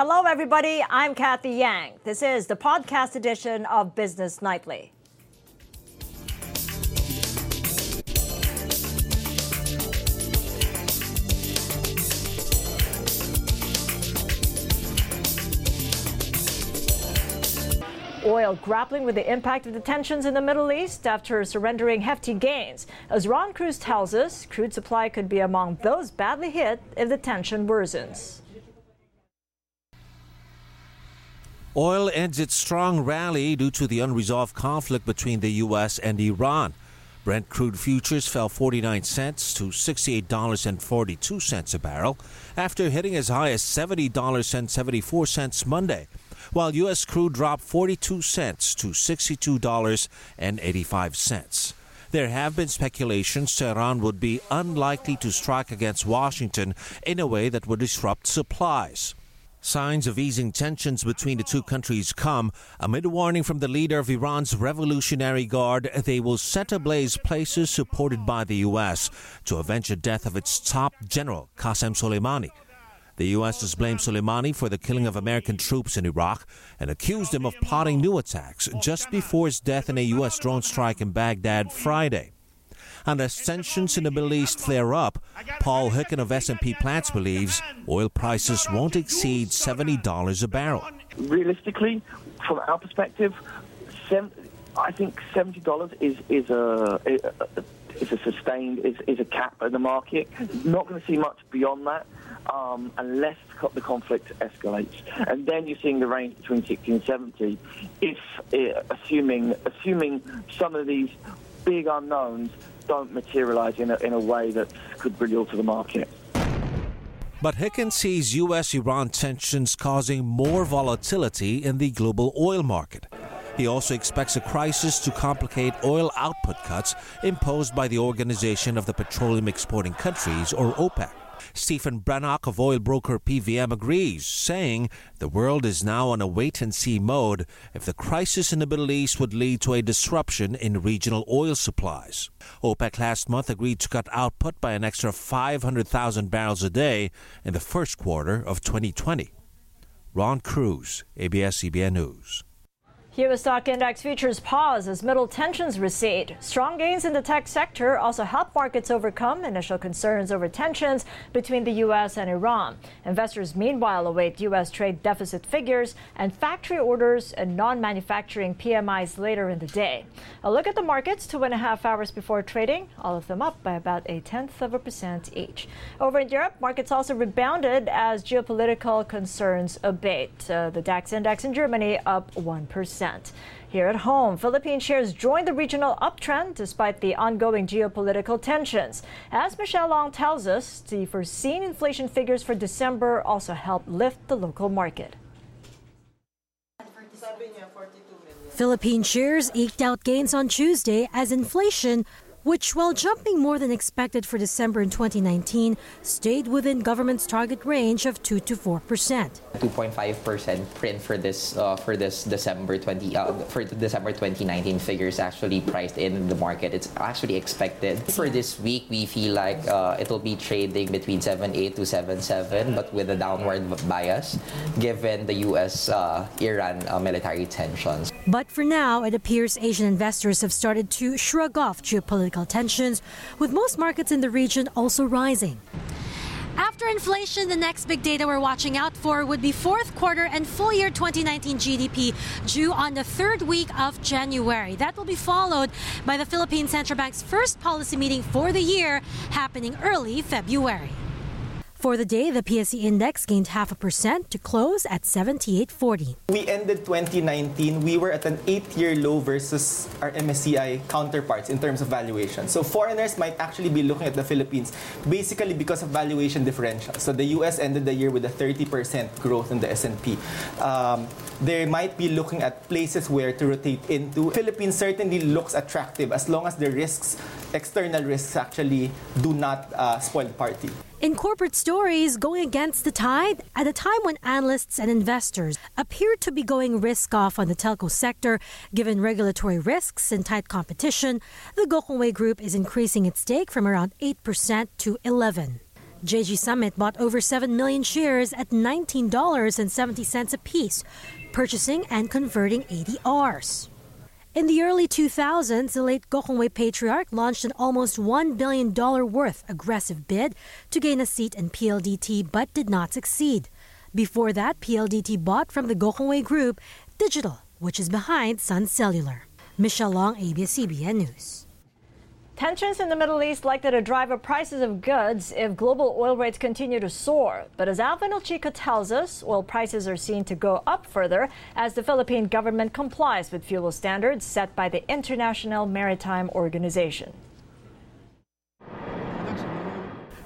Hello, everybody. I'm Cathy Yang. This is the podcast edition of Business Nightly. Oil grappling with the impact of the tensions in the Middle East after surrendering hefty gains. As Ron Cruz tells us, crude supply could be among those badly hit if the tension worsens. Oil ends its strong rally due to the unresolved conflict between the U.S. and Iran. Brent crude futures fell 49 cents to $68.42 a barrel after hitting as high as $70.74 Monday, while U.S. crude dropped 42 cents to $62.85. There have been speculations Tehran would be unlikely to strike against Washington in a way that would disrupt supplies. Signs of easing tensions between the two countries come amid a warning from the leader of Iran's Revolutionary Guard they will set ablaze places supported by the U.S. to avenge the death of its top general, Qasem Soleimani. The U.S. has blamed Soleimani for the killing of American troops in Iraq and accused him of plotting new attacks just before his death in a U.S. drone strike in Baghdad Friday. And as tensions in the Middle East flare up, Paul Hickin of S&P Platts believes oil prices won't exceed $70 a barrel. Realistically, from our perspective, I think $70 is, is a, is a sustained, is, is a cap in the market. Not going to see much beyond that. Um, unless the conflict escalates. And then you're seeing the range between 60 and 70, if uh, assuming assuming some of these big unknowns don't materialize in a, in a way that could bring really alter the market. But Hickin sees U.S. Iran tensions causing more volatility in the global oil market. He also expects a crisis to complicate oil output cuts imposed by the Organization of the Petroleum Exporting Countries, or OPEC. Stephen Brennock of oil broker PVM agrees, saying the world is now on a wait and see mode if the crisis in the Middle East would lead to a disruption in regional oil supplies. OPEC last month agreed to cut output by an extra 500,000 barrels a day in the first quarter of 2020. Ron Cruz, ABS-CBN News. U.S. stock index futures pause as middle tensions recede. Strong gains in the tech sector also help markets overcome initial concerns over tensions between the U.S. and Iran. Investors, meanwhile, await U.S. trade deficit figures and factory orders and non manufacturing PMIs later in the day. A look at the markets two and a half hours before trading, all of them up by about a tenth of a percent each. Over in Europe, markets also rebounded as geopolitical concerns abate. Uh, the DAX index in Germany up 1%. Here at home, Philippine shares joined the regional uptrend despite the ongoing geopolitical tensions. As Michelle Ong tells us, the foreseen inflation figures for December also helped lift the local market. Philippine shares eked out gains on Tuesday as inflation which, while jumping more than expected for December in 2019, stayed within government's target range of 2 to 4 percent. 2.5 percent print for this uh, for this December 20 uh, for the December 2019 figures actually priced in the market. It's actually expected for this week. We feel like uh, it'll be trading between 7.8 to 7.7, but with a downward bias, given the U.S. Uh, Iran uh, military tensions. But for now, it appears Asian investors have started to shrug off geopolitical tensions, with most markets in the region also rising. After inflation, the next big data we're watching out for would be fourth quarter and full year 2019 GDP due on the third week of January. That will be followed by the Philippine Central Bank's first policy meeting for the year happening early February. For the day, the PSE index gained half a percent to close at 78.40. We ended 2019, we were at an eight-year low versus our MSCI counterparts in terms of valuation. So foreigners might actually be looking at the Philippines basically because of valuation differential. So the US ended the year with a 30% growth in the S&P. Um, they might be looking at places where to rotate into. Philippines certainly looks attractive as long as the risks, external risks actually do not uh, spoil the party. In corporate stories, going against the tide at a time when analysts and investors appear to be going risk off on the telco sector, given regulatory risks and tight competition, the Gokongwei Group is increasing its stake from around 8% to 11. JG Summit bought over 7 million shares at $19.70 apiece, purchasing and converting ADRs. In the early 2000s, the late Gokongwei patriarch launched an almost $1 billion worth aggressive bid to gain a seat in PLDT but did not succeed. Before that, PLDT bought from the Gokongwei Group Digitel, which is behind Sun Cellular. Michelle Ong, ABS-CBN News. Tensions in the Middle East likely to drive up prices of goods if global oil rates continue to soar. But as Alvin Elchico tells us, oil prices are seen to go up further as the Philippine government complies with fuel standards set by the International Maritime Organization.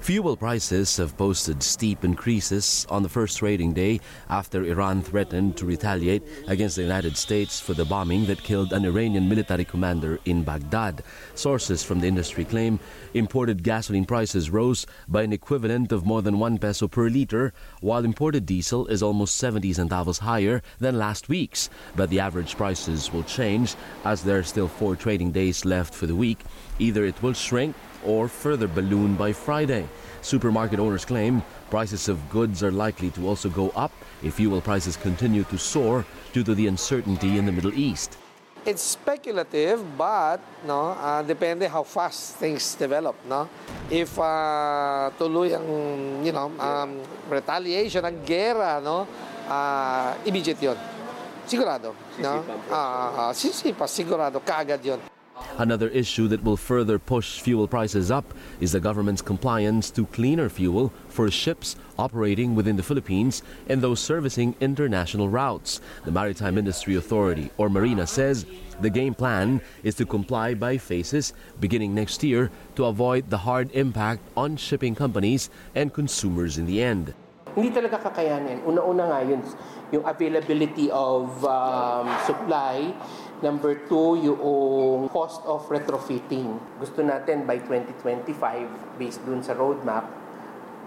Fuel prices have posted steep increases on the first trading day after Iran threatened to retaliate against the United States for the bombing that killed an Iranian military commander in Baghdad. Sources from the industry claim imported gasoline prices rose by an equivalent of more than 1 peso per liter, while imported diesel is almost 70 centavos higher than last week's. But the average prices will change as there are still four trading days left for the week. Either it will shrink or further balloon by Friday. Supermarket owners claim prices of goods are likely to also go up if fuel prices continue to soar due to the uncertainty in the Middle East. It's speculative, but no, uh, depende how fast things develop. No, if uh, tuloy ang you know um, retaliation, ang gera, no, uh, immediate yon. Sigurado, no, uh, uh, sisipa, sigurado, kaagad yon. Another issue that will further push fuel prices up is the government's compliance to cleaner fuel for ships operating within the Philippines and those servicing international routes. The Maritime Industry Authority, or Marina, says the game plan is to comply by phases beginning next year to avoid the hard impact on shipping companies and consumers in the end. Hindi talaga kakayanin. Una-una nga yun, yung availability of um, supply Number two, yung cost of retrofitting. Gusto natin by 2025, based dun sa roadmap,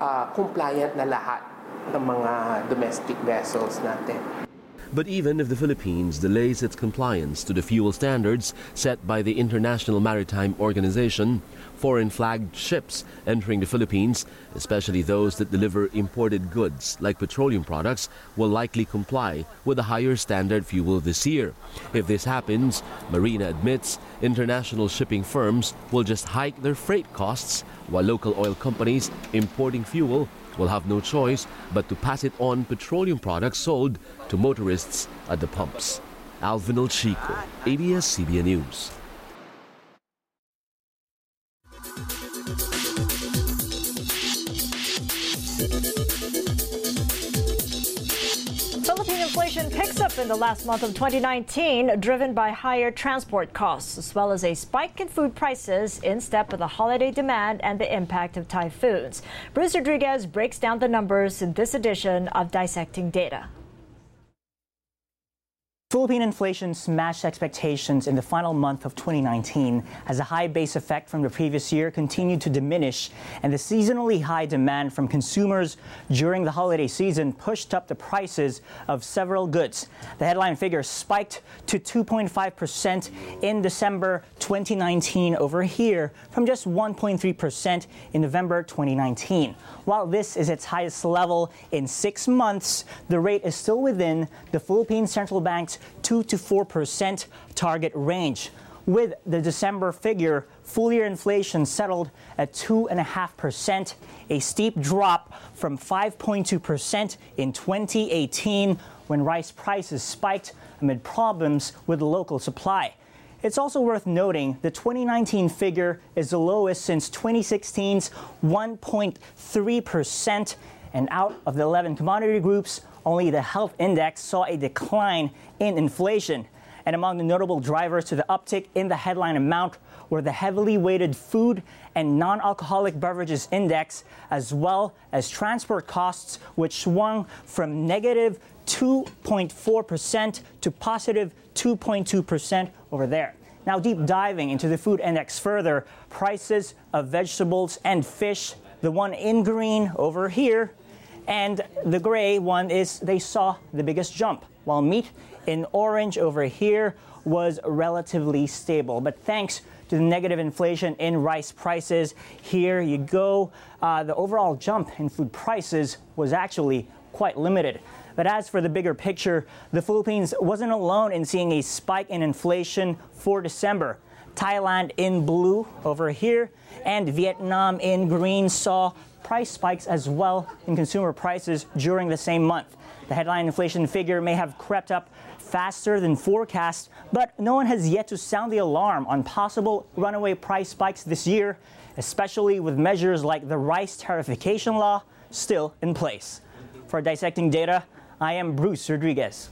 uh, compliant na lahat ng mga domestic vessels natin. But even if the Philippines delays its compliance to the fuel standards set by the International Maritime Organization, foreign flagged ships entering the Philippines, especially those that deliver imported goods like petroleum products, will likely comply with a higher standard fuel this year. If this happens, Marina admits international shipping firms will just hike their freight costs while local oil companies importing fuel will have no choice but to pass it on petroleum products sold to motorists at the pumps. Alvin Elchico, ABS-CBN News. In the last month of 2019, driven by higher transport costs, as well as a spike in food prices in step with the holiday demand and the impact of typhoons. Bruce Rodriguez breaks down the numbers in this edition of Dissecting Data. Philippine inflation smashed expectations in the final month of 2019 as a high base effect from the previous year continued to diminish and the seasonally high demand from consumers during the holiday season pushed up the prices of several goods. The headline figure spiked to 2.5% in December 2019 over here from just 1.3% in November 2019. While this is its highest level in six months, the rate is still within the Philippine Central Bank's 2 to 4% target range. With the December figure, full year inflation settled at 2.5%, a steep drop from 5.2% in 2018 when rice prices spiked amid problems with local supply. It's also worth noting the 2019 figure is the lowest since 2016's 1.3%. And out of the 11 commodity groups, only the health index saw a decline in inflation. And among the notable drivers to the uptick in the headline amount were the heavily weighted food and non alcoholic beverages index, as well as transport costs, which swung from negative 2.4% to positive 2.2% over there. Now, deep diving into the food index further, prices of vegetables and fish, the one in green over here, And the gray one is they saw the biggest jump, while meat in orange over here was relatively stable. But thanks to the negative inflation in rice prices, here you go. Uh, the overall jump in food prices was actually quite limited. But as for the bigger picture, the Philippines wasn't alone in seeing a spike in inflation for December. Thailand in blue over here and Vietnam in green saw price spikes as well in consumer prices during the same month. The headline inflation figure may have crept up faster than forecast, but no one has yet to sound the alarm on possible runaway price spikes this year, especially with measures like the rice tariffication law still in place. For dissecting data, I am Bruce Rodriguez.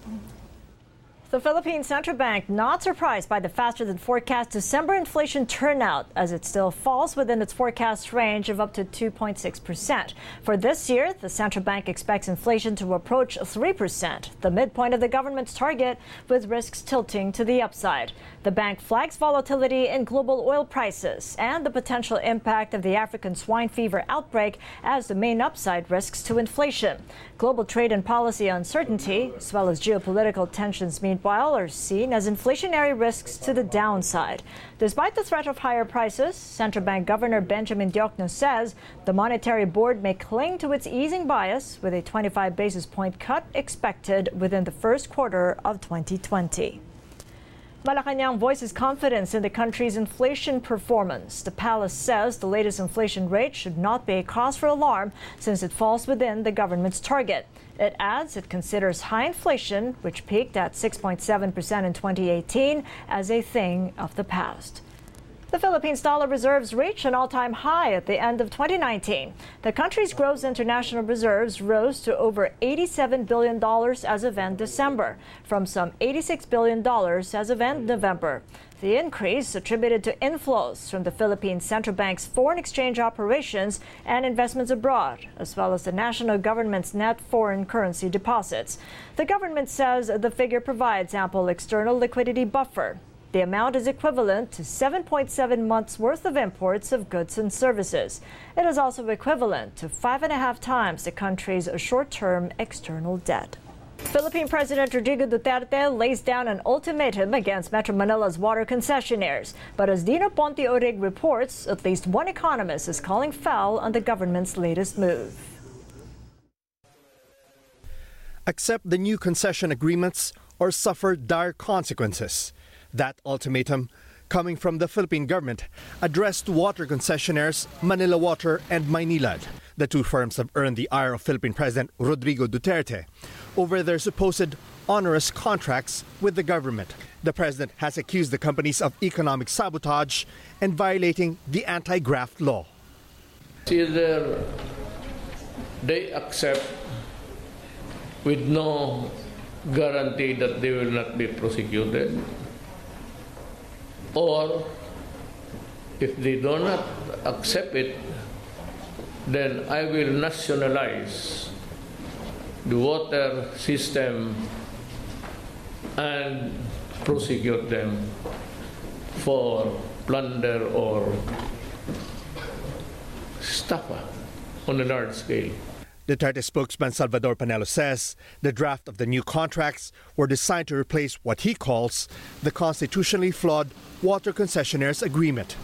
The Philippine Central Bank not surprised by the faster than forecast December inflation turnout as it still falls within its forecast range of up to 2.6%. For this year, the central bank expects inflation to approach 3%, the midpoint of the government's target, with risks tilting to the upside. The bank flags volatility in global oil prices and the potential impact of the African swine fever outbreak as the main upside risks to inflation. Global trade and policy uncertainty, as well as geopolitical tensions, meanwhile, are seen as inflationary risks to the downside. Despite the threat of higher prices, Central Bank Governor Benjamin Diokno says the Monetary Board may cling to its easing bias with a 25 basis point cut expected within the first quarter of 2020. Malacanang voices confidence in the country's inflation performance. The palace says the latest inflation rate should not be a cause for alarm since it falls within the government's target. It adds it considers high inflation, which peaked at 6.7% in 2018, as a thing of the past. The Philippines dollar reserves reached an all time high at the end of 2019. The country's gross international reserves rose to over $87 billion as of end December, from some $86 billion as of end November. The increase attributed to inflows from the Philippine Central Bank's foreign exchange operations and investments abroad, as well as the national government's net foreign currency deposits. The government says the figure provides ample external liquidity buffer the amount is equivalent to 7.7 months worth of imports of goods and services. It is also equivalent to five and a half times the country's short term external debt. Philippine President Rodrigo Duterte lays down an ultimatum against Metro Manila's water concessionaires. But as Dino Ponte Orig reports, at least one economist is calling foul on the government's latest move. Accept the new concession agreements or suffer dire consequences. That ultimatum, coming from the Philippine government, addressed water concessionaires Manila Water and Maynilad. The two firms have earned the ire of Philippine President Rodrigo Duterte over their supposed onerous contracts with the government. The president has accused the companies of economic sabotage and violating the anti graft law. Either they accept with no guarantee that they will not be prosecuted, or if they do not accept it, then I will nationalize the water system and prosecute them for plunder or estafa on a large scale. Duterte spokesman Salvador Panelo says the draft of the new contracts were designed to replace what he calls the constitutionally flawed water concessionaires agreement.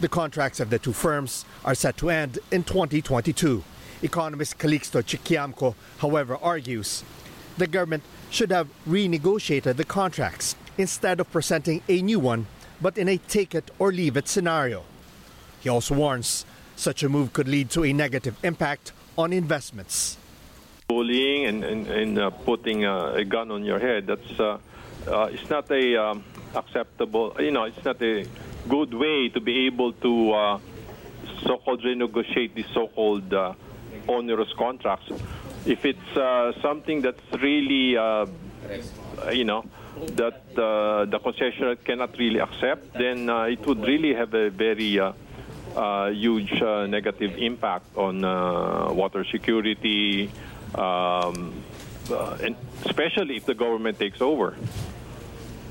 The contracts of the two firms are set to end in 2022. Economist Calixto Chikiamco, however, argues the government should have renegotiated the contracts instead of presenting a new one, but in a take it or leave it scenario. He also warns such a move could lead to a negative impact on investments. Bullying and, and, and uh, putting uh, a gun on your head, that's uh, uh it's not a um, acceptable, you know, it's not a good way to be able to uh, so-called renegotiate the so-called onerous contracts. If it's something that's really, you know, that the concessionaire cannot really accept, then it would really have a very huge uh, negative impact on uh, water security, um, uh, and especially if the government takes over.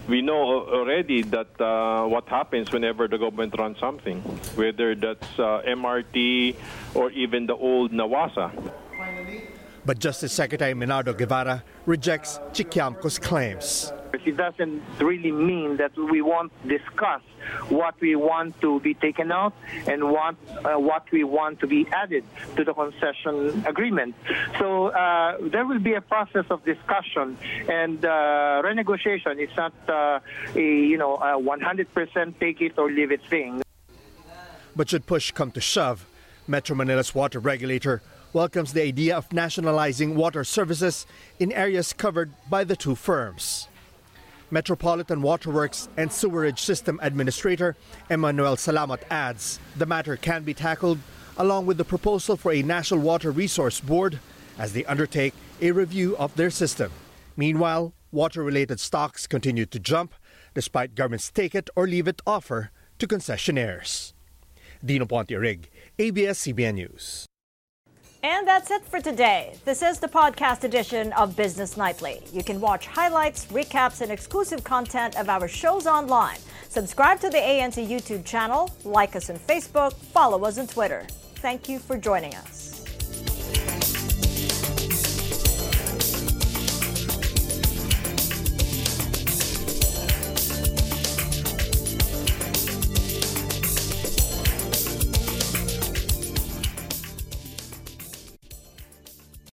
We know already that uh, what happens whenever the government runs something, whether that's uh, MRT or even the old Nawasa. But Justice Secretary Menardo Guevarra rejects Chikiamco's claims. It doesn't really mean that we won't discuss what we want to be taken out and what uh, what we want to be added to the concession agreement. So uh, there will be a process of discussion and uh, renegotiation. It's not uh, a you know a 100% take it or leave it thing. But should push come to shove, Metro Manila's water regulator welcomes the idea of nationalizing water services in areas covered by the two firms. Metropolitan Waterworks and Sewerage System Administrator Emmanuel Salamat adds the matter can be tackled along with the proposal for a National Water Resource Board as they undertake a review of their system. Meanwhile, water related stocks continue to jump despite government's take it or leave it offer to concessionaires. Dino Ponte-Rig, ABS-CBN News. And that's it for today. This is the podcast edition of Business Nightly. You can watch highlights, recaps, and exclusive content of our shows online. Subscribe to the ANC YouTube channel, like us on Facebook, follow us on Twitter. Thank you for joining us.